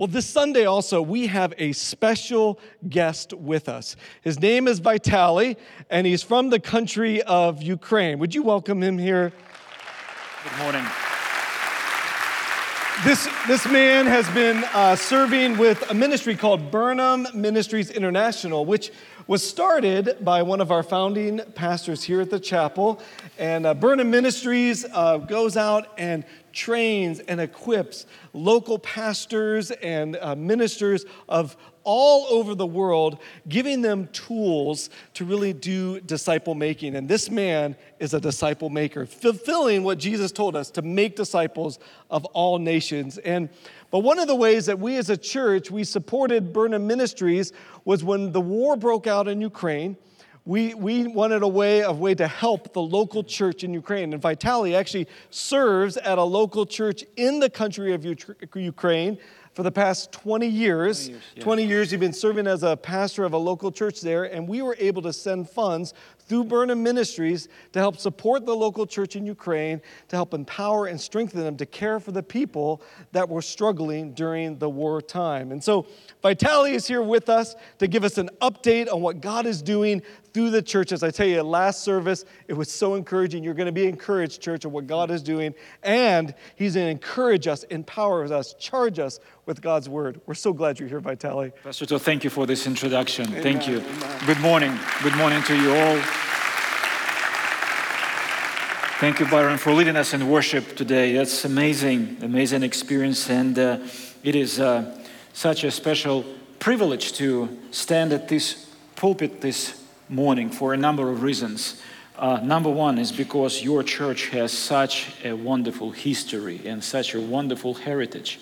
Well, this Sunday also, we have a special guest with us. His name is Vitaliy, and he's from the country of Ukraine. Would you welcome him here? Good morning. This, this man has been uh, serving with a ministry called Burnham Ministries International, which was started by one of our founding pastors here at the chapel. And uh, Burnham Ministries uh, goes out and trains and equips local pastors and uh, ministers of all over the world, giving them tools to really do disciple making. And this man is a disciple maker, fulfilling what Jesus told us to make disciples of all nations. And but one of the ways that we as a church we supported Burnham Ministries was when the war broke out in Ukraine we, we wanted a way of way to help the local church in Ukraine. And Vitaliy actually serves at a local church in the country of Ukraine for the past 20 years. 20 years, yeah. 20 years you've been serving as a pastor of a local church there, and we were able to send funds through Burnham Ministries to help support the local church in Ukraine, to help empower and strengthen them to care for the people that were struggling during the war time. And so Vitaliy is here with us to give us an update on what God is doing through the church. As I tell you, last service, it was so encouraging. You're going to be encouraged, church, of what God is doing. And He's going to encourage us, empower us, charge us with God's word. We're so glad you're here, Vitaliy. Pastor thank you for this introduction. Amen. Thank you. Amen. Good morning. Good morning to you all. Thank you, Byron, for leading us in worship today. That's amazing, amazing experience. And uh, it is uh, such a special privilege to stand at this pulpit this morning for a number of reasons. Uh, number one is because your church has such a wonderful history and such a wonderful heritage.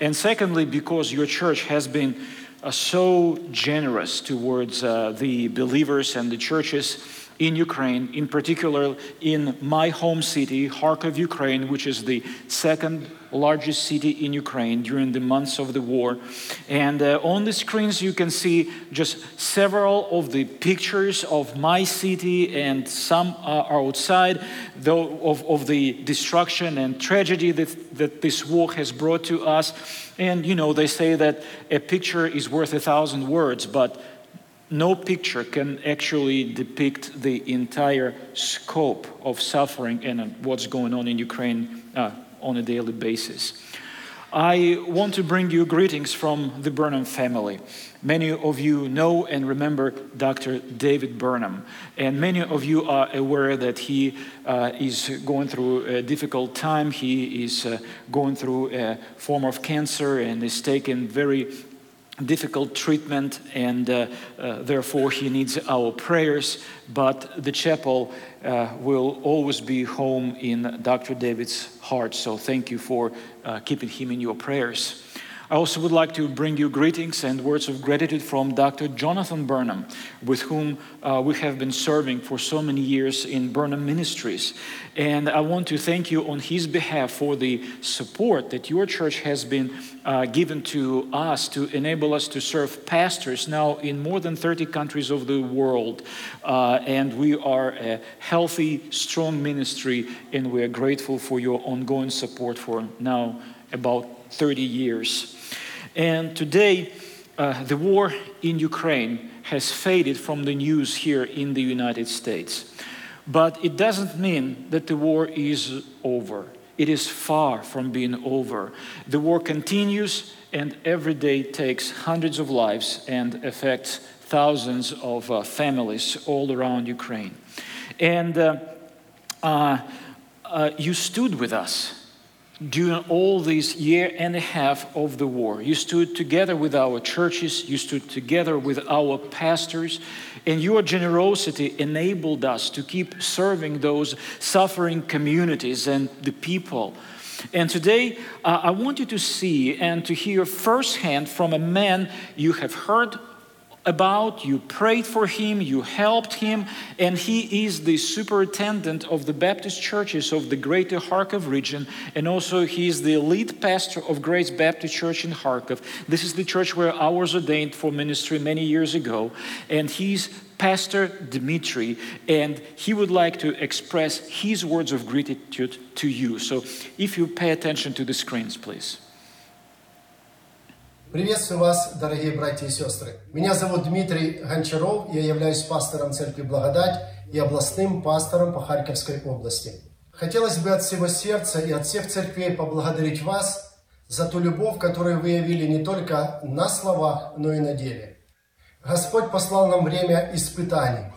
And secondly, because your church has been uh, so generous towards uh, the believers and the churches in Ukraine, in particular in my home city, Kharkov, Ukraine, which is the second largest city in Ukraine during the months of the war. And uh, on the screens, you can see just several of the pictures of my city, and some are outside though, of, of the destruction and tragedy that, that this war has brought to us. And you know, they say that a picture is worth a thousand words, but no picture can actually depict the entire scope of suffering and what's going on in Ukraine uh, on a daily basis. I want to bring you greetings from the Burnham family. Many of you know and remember Dr. David Burnham, and many of you are aware that he uh, is going through a difficult time. He is uh, going through a form of cancer and is taking very difficult treatment, and uh, uh, therefore he needs our prayers. But the chapel uh, will always be home in Dr. David's heart. So thank you for uh, keeping him in your prayers. I also would like to bring you greetings and words of gratitude from Dr. Jonathan Burnham, with whom uh, we have been serving for so many years in Burnham Ministries. And I want to thank you on his behalf for the support that your church has been uh, given to us to enable us to serve pastors now in more than 30 countries of the world. Uh, and we are a healthy, strong ministry, and we are grateful for your ongoing support for now about 30 years. And today, uh, the war in Ukraine has faded from the news here in the United States. But it doesn't mean that the war is over. It is far from being over. The war continues, and every day takes hundreds of lives and affects thousands of uh, families all around Ukraine. And uh, uh, uh you stood with us during all this year and a half of the war. You stood together with our churches, you stood together with our pastors, and your generosity enabled us to keep serving those suffering communities and the people. And today, uh, I want you to see and to hear firsthand from a man you have heard about, you prayed for him, you helped him, and he is the superintendent of the Baptist churches of the greater Kharkov region, and also he is the lead pastor of Grace Baptist Church in Kharkov. This is the church where I was ordained for ministry many years ago, and he's Pastor Dmitry, and he would like to express his words of gratitude to you. So if you pay attention to the screens, please. Приветствую вас, дорогие братья и сестры. Меня зовут Дмитрий Гончаров, я являюсь пастором Церкви Благодать и областным пастором по Харьковской области. Хотелось бы от всего сердца и от всех церквей поблагодарить вас за ту любовь, которую вы явили не только на словах, но и на деле. Господь послал нам время испытаний.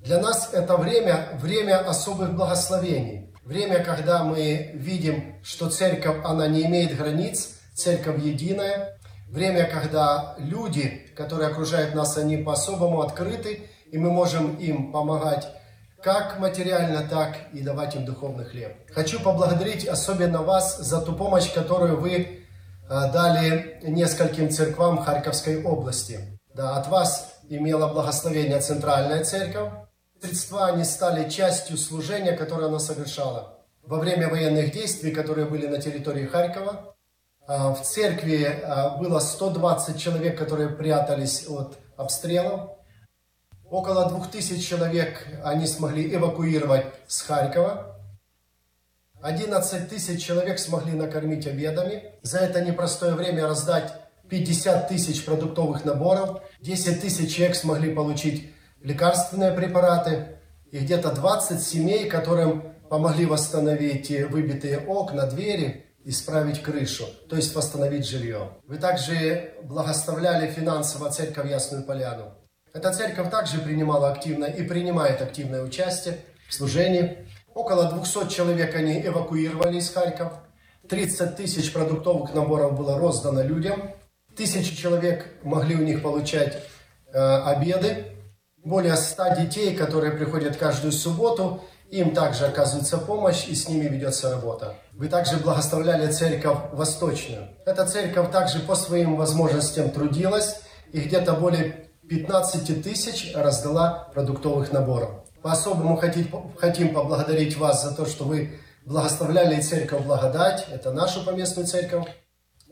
Для нас это время – время особых благословений. Время, когда мы видим, что церковь, она не имеет границ, церковь единая. Время, когда люди, которые окружают нас, они по-особому открыты, и мы можем им помогать как материально, так и давать им духовный хлеб. Хочу поблагодарить особенно вас за ту помощь, которую вы а, дали нескольким церквам Харьковской области. Да, от вас имела благословение Центральная Церковь. Средства они стали частью служения, которое она совершала. Во время военных действий, которые были на территории Харькова, в церкви а, было 120 человек, которые прятались от обстрелов. Около 2000 человек они смогли эвакуировать с Харькова. 11 тысяч человек смогли накормить обедами. За это непростое время раздать 50 тысяч продуктовых наборов. 10 тысяч человек смогли получить лекарственные препараты. И где-то 20 семей, которым помогли восстановить выбитые окна, двери, исправить крышу, то есть восстановить жилье. Вы также благословляли финансово церковь Ясную Поляну. Эта церковь также принимала активное и принимает активное участие в служении. Около 200 человек они эвакуировали из Харьков. 30 тысяч продуктовых наборов было роздано людям. Тысячи человек могли у них получать э, обеды. Более 100 детей, которые приходят каждую субботу, им также оказывается помощь и с ними ведется работа. Вы также благословляли церковь Восточную. Эта церковь также по своим возможностям трудилась и где-то более 15 тысяч раздала продуктовых наборов. По-особому хотим поблагодарить вас за то, что вы благословляли церковь Благодать. Это нашу поместную церковь.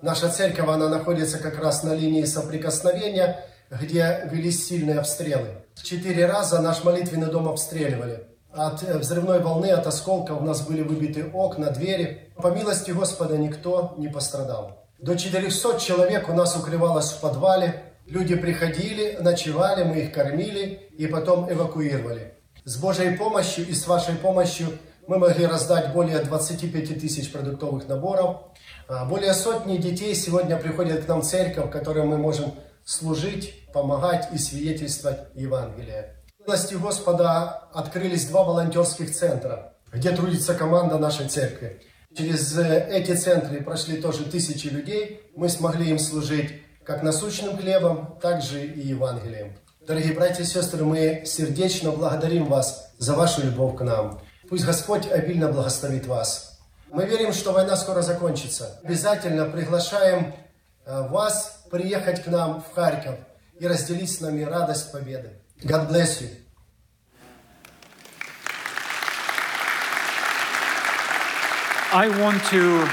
Наша церковь, она находится как раз на линии соприкосновения, где велись сильные обстрелы. Четыре раза наш молитвенный дом обстреливали. От э, взрывной волны, от осколков у нас были выбиты окна, двери. По милости Господа никто не пострадал. До 400 человек у нас укрывалось в подвале. Люди приходили, ночевали, мы их кормили и потом эвакуировали. С Божьей помощью и с вашей помощью мы могли раздать более 25 тысяч продуктовых наборов. А, более сотни детей сегодня приходят к нам в церковь, в которой мы можем служить, помогать и свидетельствовать Евангелие. Милостью Господа открылись два волонтерских центра, где трудится команда нашей церкви. Через э, эти центры прошли тоже тысячи людей. Мы смогли им служить как насущным хлебом, так же и Евангелием. Дорогие братья и сестры, мы сердечно благодарим вас за вашу любовь к нам. Пусть Господь обильно благословит вас. Мы верим, что война скоро закончится. Обязательно приглашаем э, вас приехать к нам в Харьков и разделить с нами радость победы. God bless you. I want to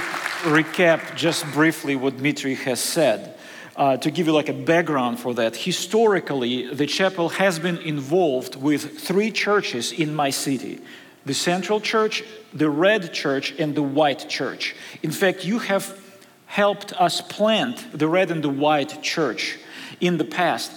recap just briefly what Dmitry has said. Uh, to give you like a background for that, historically, the chapel has been involved with three churches in my city the Central Church, the Red Church, and the White Church. In fact, you have helped us plant the Red and the White Church in the past.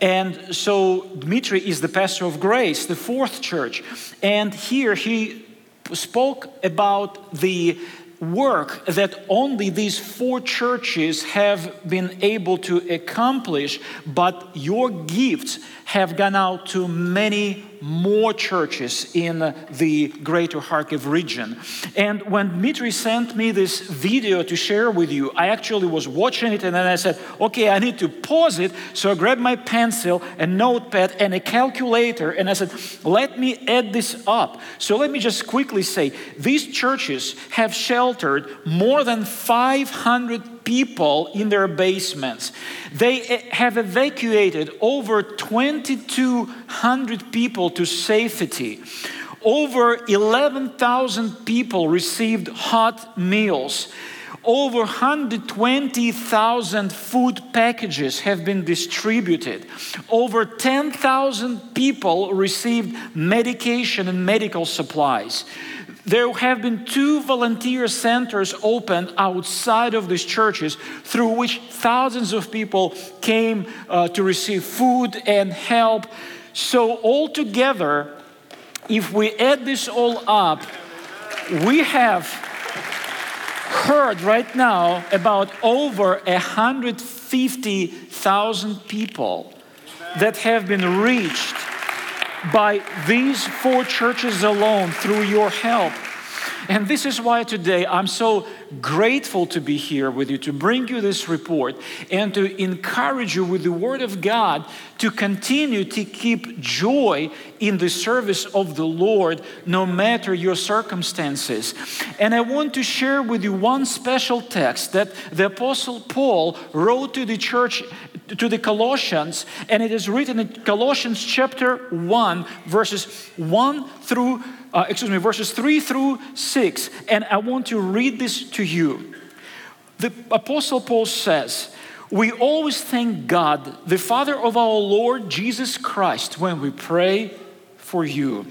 And so Dmitry is the pastor of Grace, the fourth church. And here he spoke about the work that only these four churches have been able to accomplish, but your gifts have gone out to many more churches in the greater Kharkiv region. And when Dmitry sent me this video to share with you, I actually was watching it and then I said, okay, I need to pause it. So I grabbed my pencil, a notepad, and a calculator, and I said, let me add this up. So let me just quickly say these churches have sheltered more than 500 people in their basements. They have evacuated over 2,200 people to safety. Over 11,000 people received hot meals. Over 120,000 food packages have been distributed. Over 10,000 people received medication and medical supplies. There have been two volunteer centers opened outside of these churches through which thousands of people came uh, to receive food and help. So, altogether, if we add this all up, we have heard right now about over 150,000 people that have been reached by these four churches alone through your help. And this is why today I'm so grateful to be here with you, to bring you this report, and to encourage you with the Word of God to continue to keep joy in the service of the Lord, no matter your circumstances. And I want to share with you one special text that the Apostle Paul wrote to the church to the Colossians, and it is written in Colossians chapter 1, verses 1 through, uh, excuse me, verses 3 through 6. And I want to read this to you. The Apostle Paul says, We always thank God, the Father of our Lord Jesus Christ, when we pray for you.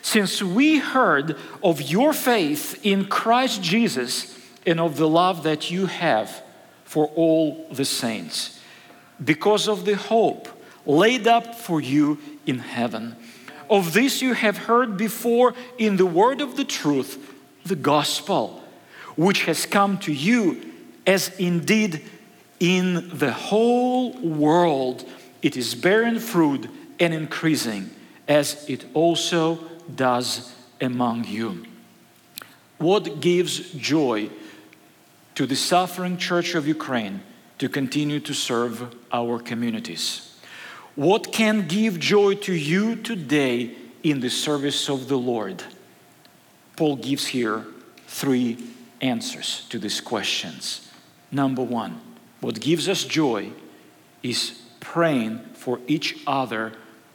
Since we heard of your faith in Christ Jesus and of the love that you have for all the saints because of the hope laid up for you in heaven. Of this you have heard before in the word of the truth, the gospel, which has come to you, as indeed in the whole world it is bearing fruit and increasing, as it also does among you. What gives joy to the suffering church of Ukraine? To continue to serve our communities. What can give joy to you today in the service of the Lord? Paul gives here three answers to these questions. Number one, what gives us joy is praying for each other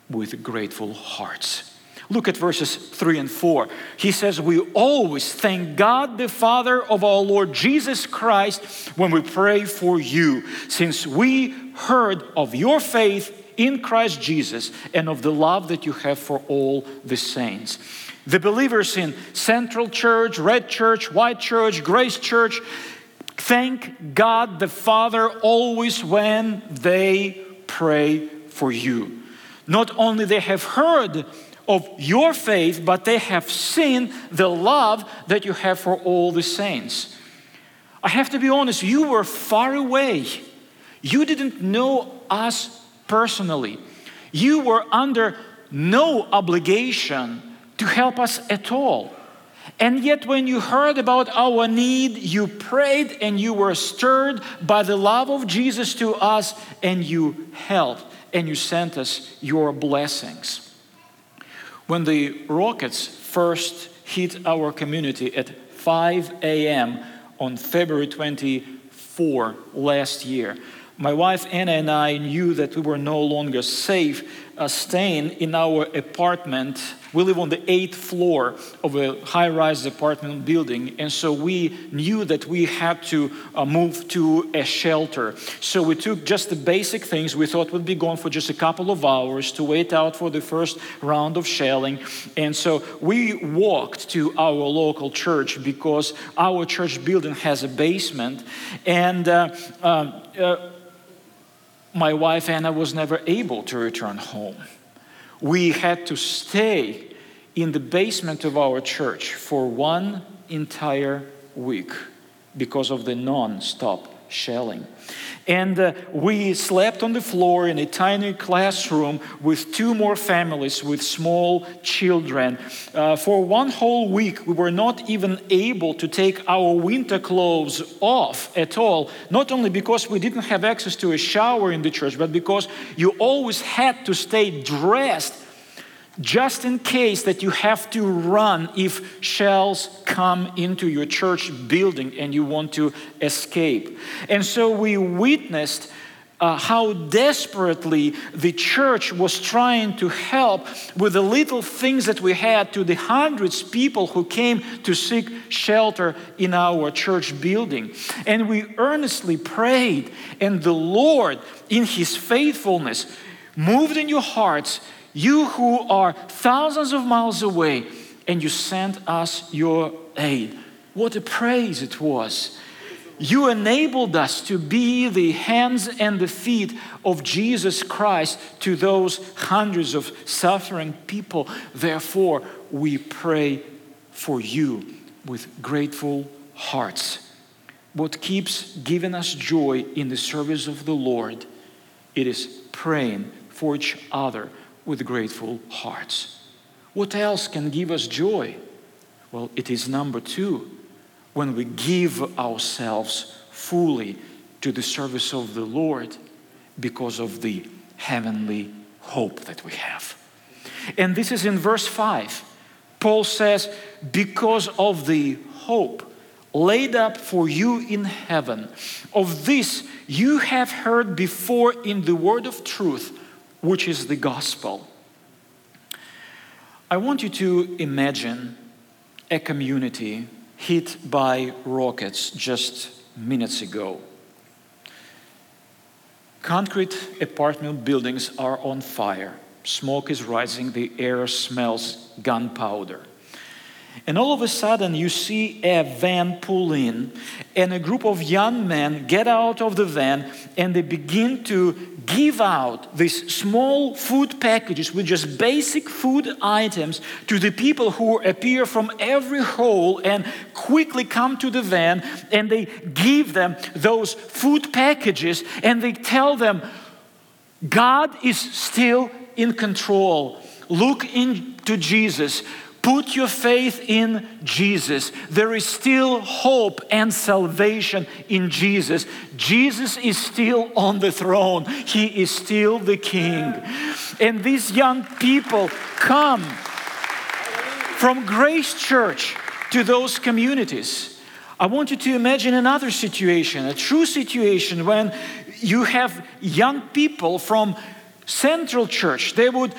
with grateful hearts. Look at verses 3 and 4. He says, We always thank God the Father of our Lord Jesus Christ when we pray for you, since we heard of your faith in Christ Jesus and of the love that you have for all the saints. The believers in Central Church, Red Church, White Church, Grace Church thank God the Father always when they pray for you. Not only they have heard of your faith, but they have seen the love that you have for all the saints. I have to be honest, you were far away. You didn't know us personally. You were under no obligation to help us at all. And yet, when you heard about our need, you prayed and you were stirred by the love of Jesus to us, and you helped and you sent us your blessings. When the rockets first hit our community at 5 a.m. on February 24 last year, my wife Anna and I knew that we were no longer safe uh, staying in our apartment. We live on the eighth floor of a high rise apartment building, and so we knew that we had to uh, move to a shelter. So we took just the basic things we thought would be gone for just a couple of hours to wait out for the first round of shelling. And so we walked to our local church because our church building has a basement. And uh, um, uh my wife Anna was never able to return home. We had to stay in the basement of our church for one entire week because of the non stop shelling. And uh, we slept on the floor in a tiny classroom with two more families with small children. Uh, for one whole week, we were not even able to take our winter clothes off at all, not only because we didn't have access to a shower in the church, but because you always had to stay dressed just in case that you have to run if shells come into your church building and you want to escape. And so we witnessed uh, how desperately the church was trying to help with the little things that we had to the hundreds people who came to seek shelter in our church building. And we earnestly prayed, and the Lord, in His faithfulness, moved in your hearts, you who are thousands of miles away, and you sent us your aid. What a praise it was. You enabled us to be the hands and the feet of Jesus Christ to those hundreds of suffering people. Therefore, we pray for you with grateful hearts. What keeps giving us joy in the service of the Lord, it is praying for each other with grateful hearts. What else can give us joy? Well, it is number two when we give ourselves fully to the service of the Lord because of the heavenly hope that we have. And this is in verse 5. Paul says, Because of the hope laid up for you in heaven, of this you have heard before in the word of truth, which is the gospel. I want you to imagine a community hit by rockets just minutes ago. Concrete apartment buildings are on fire. Smoke is rising, the air smells gunpowder. And all of a sudden, you see a van pull in, and a group of young men get out of the van and they begin to give out these small food packages with just basic food items to the people who appear from every hole and quickly come to the van and they give them those food packages and they tell them, God is still in control. Look into Jesus. Put your faith in Jesus. There is still hope and salvation in Jesus. Jesus is still on the throne, He is still the King. And these young people come from Grace Church to those communities. I want you to imagine another situation, a true situation when you have young people from Central Church. They would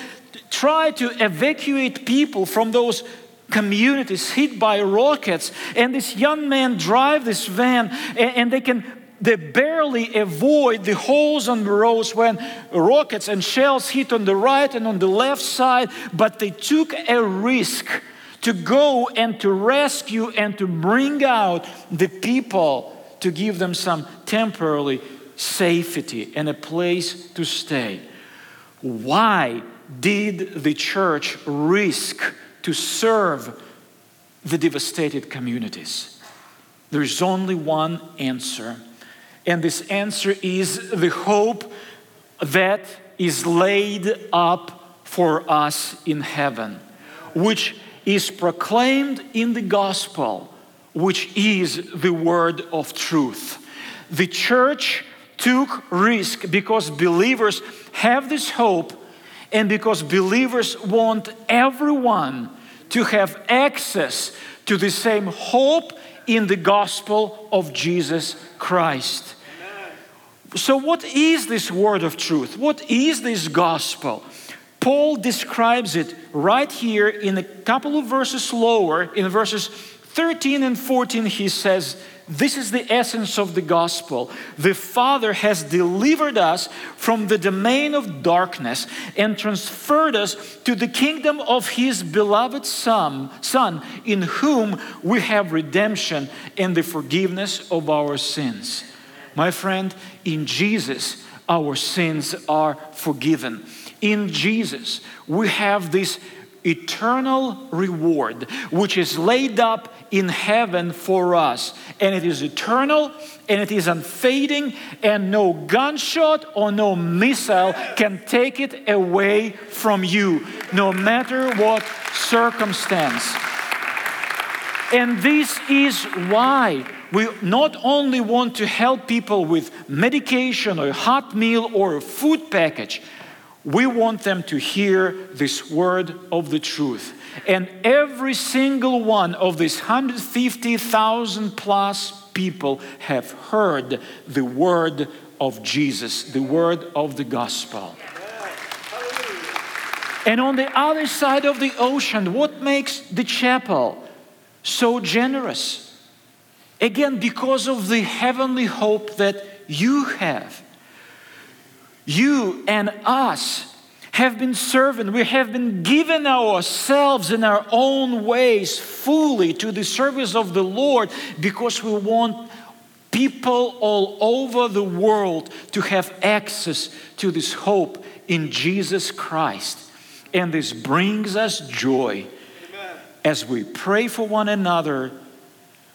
try to evacuate people from those communities hit by rockets. And this young man drive this van and, they can they barely avoid the holes on the roads when rockets and shells hit on the right and on the left side but they took a risk to go and to rescue and to bring out the people to give them some temporary safety and a place to stay. Why did the church risk to serve the devastated communities? There is only one answer, and this answer is the hope that is laid up for us in heaven, which is proclaimed in the gospel, which is the word of truth. The church took risk because believers have this hope and because believers want everyone to have access to the same hope in the gospel of Jesus Christ. So, what is this word of truth? What is this gospel? Paul describes it right here in a couple of verses lower, in verses 13 and 14. He says, this is the essence of the gospel. The Father has delivered us from the domain of darkness and transferred us to the kingdom of His beloved Son, Son, in whom we have redemption and the forgiveness of our sins. My friend, in Jesus, our sins are forgiven. In Jesus, we have this eternal reward which is laid up in heaven for us. And it is eternal and it is unfading, and no gunshot or no missile can take it away from you, no matter what circumstance. And this is why we not only want to help people with medication or a hot meal or a food package, we want them to hear this word of the truth. And every single one of these 150,000 plus people have heard the word of Jesus, the word of the gospel. And on the other side of the ocean, what makes the chapel so generous? Again, because of the heavenly hope that you have. You and us have been servant. We have been given ourselves in our own ways fully to the service of the Lord because we want people all over the world to have access to this hope in Jesus Christ. And this brings us joy Amen. as we pray for one another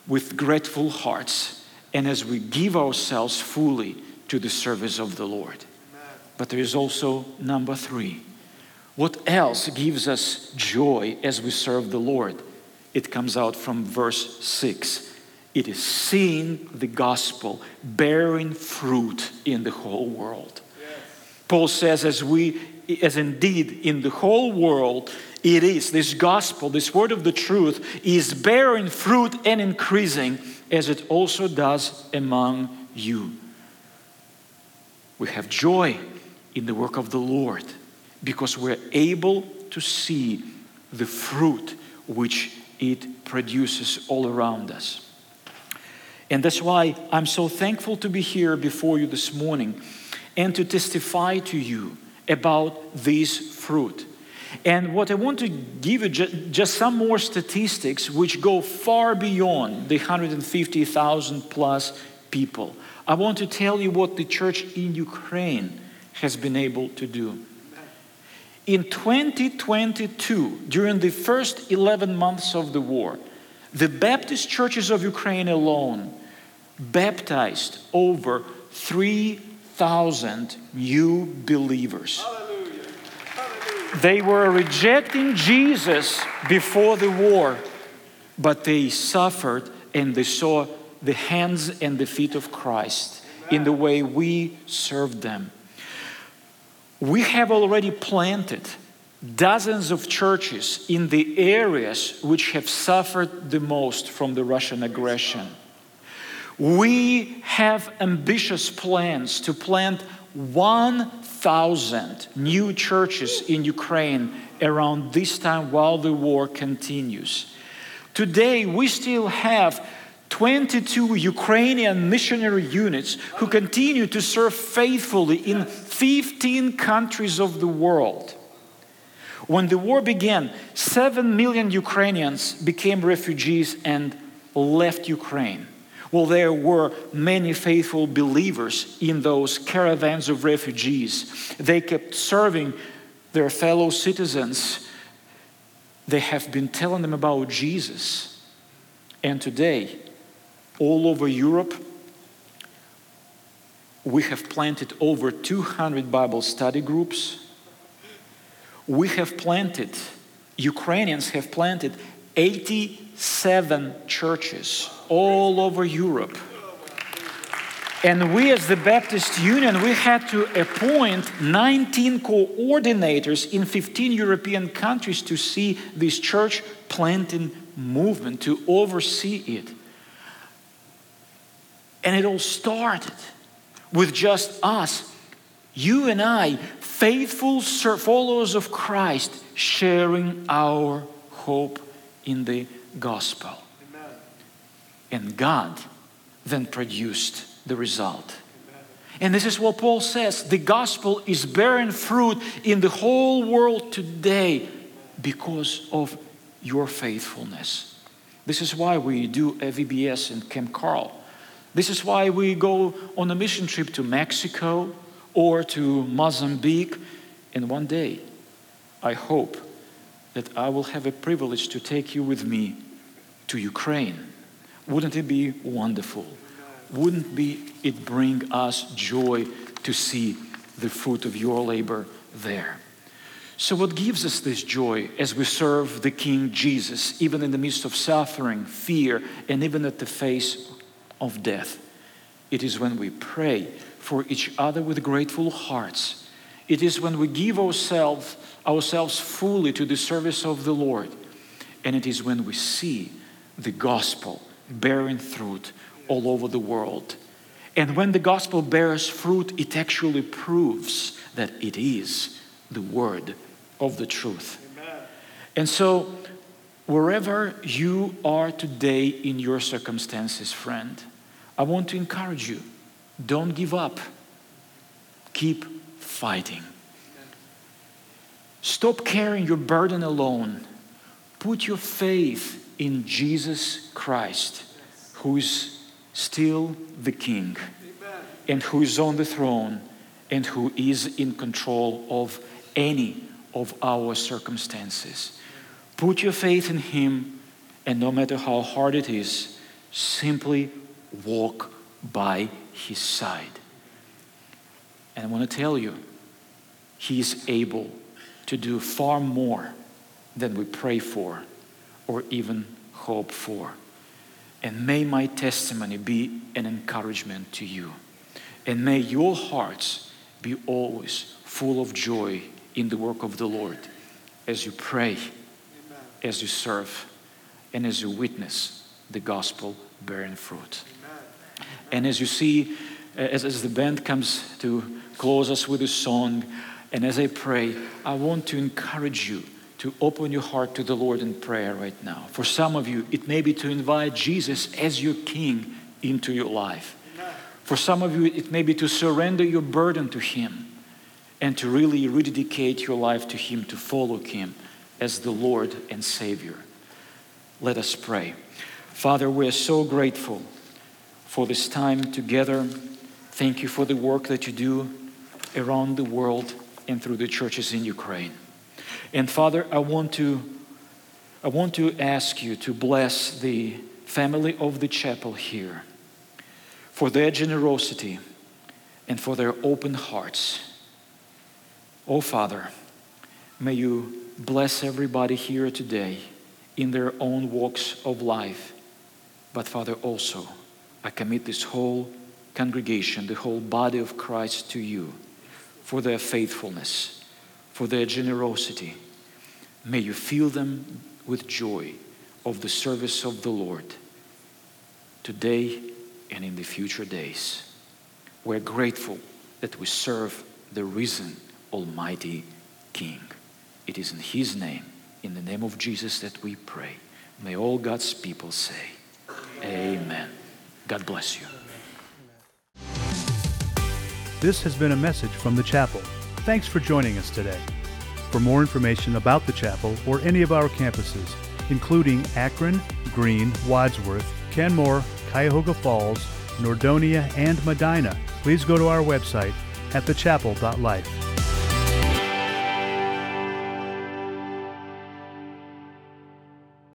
with grateful hearts and as we give ourselves fully to the service of the Lord. But there is also number three. What else gives us joy as we serve the Lord? It comes out from verse 6. It is seeing the gospel bearing fruit in the whole world. Yes. Paul says, as we, as indeed in the whole world, it is this gospel, this word of the truth, is bearing fruit and increasing as it also does among you. We have joy in the work of the Lord because we're able to see the fruit which it produces all around us. And that's why I'm so thankful to be here before you this morning and to testify to you about this fruit. And what I want to give you just some more statistics which go far beyond the 150,000 plus people. I want to tell you what the church in Ukraine has been able to do. In 2022, during the first 11 months of the war, the Baptist churches of Ukraine alone baptized over 3,000 new believers. Hallelujah. Hallelujah. They were rejecting Jesus before the war, but they suffered and they saw the hands and the feet of Christ Amen. in the way we served them. We have already planted dozens of churches in the areas which have suffered the most from the Russian aggression. We have ambitious plans to plant 1,000 new churches in Ukraine around this time while the war continues. Today, we still have 22 Ukrainian missionary units who continue to serve faithfully in 15 countries of the world. When the war began, 7 million Ukrainians became refugees and left Ukraine. Well, there were many faithful believers in those caravans of refugees. They kept serving their fellow citizens. They have been telling them about Jesus. And today, all over Europe, we have planted over 200 Bible study groups. We have planted, Ukrainians have planted 87 churches all over Europe. And we, as the Baptist Union, we had to appoint 19 coordinators in 15 European countries to see this church planting movement, to oversee it. And it all started with just us, you and I, faithful followers of Christ, sharing our hope in the gospel. Amen. And God then produced the result. Amen. And this is what Paul says the gospel is bearing fruit in the whole world today because of your faithfulness. This is why we do a VBS in Camp Carl. This is why we go on a mission trip to Mexico or to Mozambique. And one day, I hope that I will have a privilege to take you with me to Ukraine. Wouldn't it be wonderful? Wouldn't be it bring us joy to see the fruit of your labor there? So, what gives us this joy as we serve the King Jesus, even in the midst of suffering, fear, and even at the face of death? It is when we pray for each other with grateful hearts. It is when we give ourselves ourselves fully to the service of the Lord. And it is when we see the gospel bearing fruit all over the world. And when the gospel bears fruit, it actually proves that it is the word of the truth. Amen. And so, wherever you are today in your circumstances, friend, I want to encourage you don't give up, keep fighting. Stop carrying your burden alone. Put your faith in Jesus Christ, who is still the King and who is on the throne and who is in control of any of our circumstances. Put your faith in Him, and no matter how hard it is, simply walk by His side. And I want to tell you, He is able to do far more than we pray for or even hope for. And may my testimony be an encouragement to you. And may your hearts be always full of joy in the work of the Lord as you pray. As you serve, and as you witness the gospel bearing fruit. Amen. And as you see, uh, as, as the band comes to close us with a song, and as I pray, I want to encourage you to open your heart to the Lord in prayer right now. For some of you, it may be to invite Jesus as your King into your life. For some of you, it may be to surrender your burden to Him and to really rededicate your life to Him, to follow Him as the Lord and Savior. Let us pray. Father, we are so grateful for this time together. Thank you for the work that you do around the world and through the churches in Ukraine. And Father, I want to, I want to ask you to bless the family of the chapel here for their generosity and for their open hearts. Oh, Father, may you bless everybody here today in their own walks of life. But, Father, also, I commit this whole congregation, the whole body of Christ to you for their faithfulness for their generosity. May you fill them with joy of the service of the Lord today and in the future days. We're grateful that we serve the risen Almighty King. It is in His name, in the name of Jesus, that we pray. May all God's people say, Amen. God bless you. This has been a message from the chapel. Thanks for joining us today. For more information about the chapel or any of our campuses, including Akron, Green, Wadsworth, Canmore, Cuyahoga Falls, Nordonia, and Medina, please go to our website at thechapel.life.